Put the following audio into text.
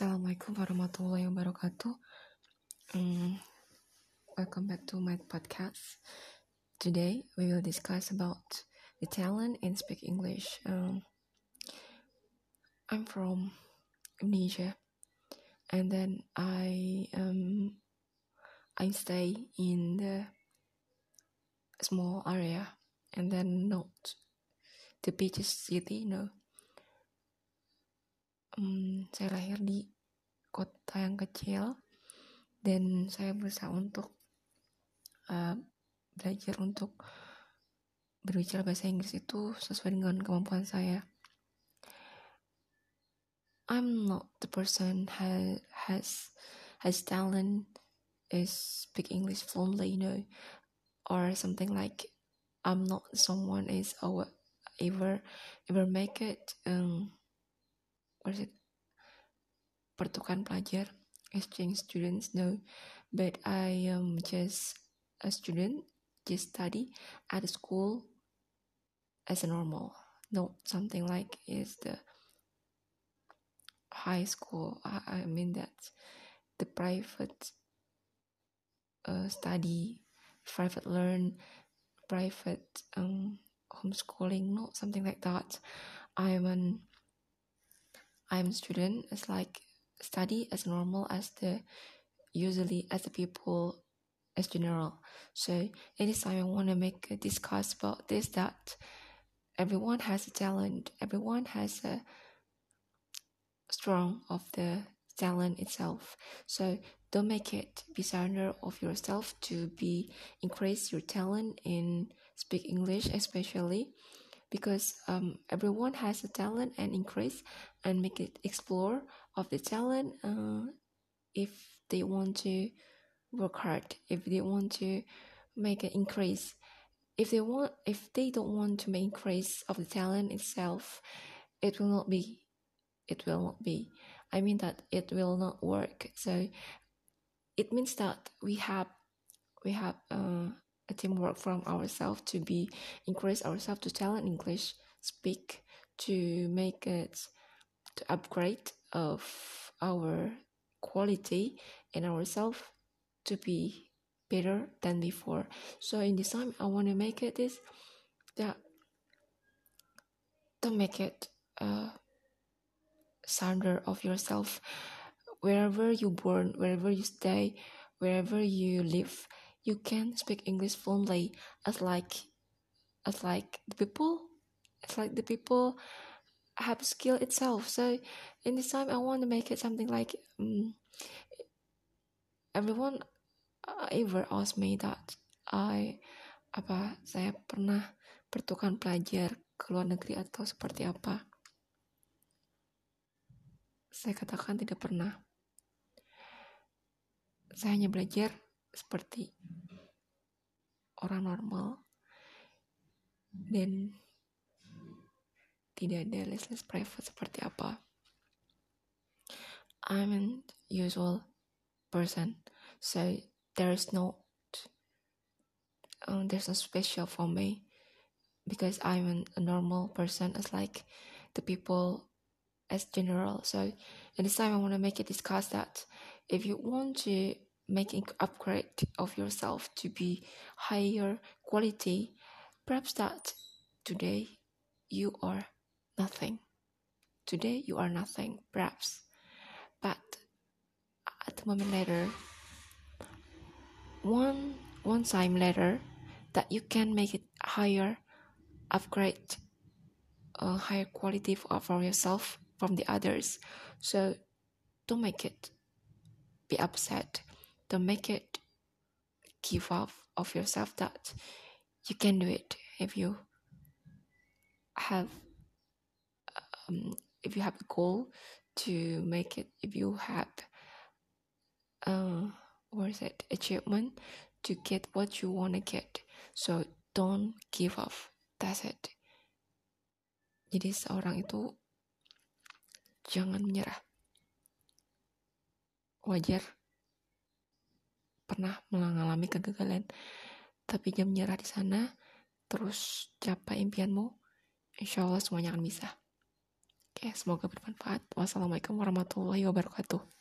Assalamualaikum warahmatullahi wabarakatuh. Um, welcome back to my podcast. Today we will discuss about the talent in speak English. Um, I'm from Indonesia, and then I um I stay in the small area, and then not the biggest city, no um, saya lahir di kota yang kecil dan saya berusaha untuk uh, belajar untuk berbicara bahasa Inggris itu sesuai dengan kemampuan saya. I'm not the person who has has talent is speak English fluently, you know, or something like I'm not someone is ever ever make it um it? Pertukaran pelajar exchange students no. But I am just a student just study at school as a normal. Not something like is the high school. I, I mean that the private uh, study private learn private um, homeschooling not something like that. I'm an I'm a student it's like study as normal as the usually as the people as general. So anytime I want to make a discuss about this that everyone has a talent everyone has a strong of the talent itself. So don't make it be surrender of yourself to be increase your talent in speak english especially because um, everyone has a talent and increase and make it explore of the talent uh, if they want to work hard if they want to make an increase. If they want if they don't want to make increase of the talent itself it will not be it will not be. I mean that it will not work. So it means that we have we have uh, a teamwork from ourselves to be increase ourselves to talent English speak to make it to upgrade of our quality and ourselves to be better than before. So in this time, I want to make it this that don't make it a sounder of yourself wherever you born, wherever you stay, wherever you live you can speak English fluently as like as like the people it's like the people have skill itself. So in this time I want to make it something like um, everyone uh, ever asked me that I apa saya pernah pertukaran pelajar ke luar negeri atau seperti apa? Saya katakan tidak pernah. Saya hanya belajar seperti orang normal dan tidak ada les-les private seperti apa. I'm an usual person, so there's no um, there's no special for me because I'm an, a normal person as like the people as general. So in this time, I want to make a discuss that if you want to making upgrade of yourself to be higher quality perhaps that today you are nothing. Today you are nothing perhaps. But at the moment later one one time later that you can make it higher upgrade a higher quality for, uh, for yourself from the others. So don't make it be upset don't make it. Give up of yourself that you can do it if you have um, if you have a goal to make it if you have uh what is it achievement to get what you want to get. So don't give up. That's it. Jadi seorang itu jangan menyerah. Wajar pernah mengalami kegagalan, tapi jangan menyerah di sana, terus capai impianmu, insya Allah semuanya akan bisa. Oke, semoga bermanfaat. Wassalamualaikum warahmatullahi wabarakatuh.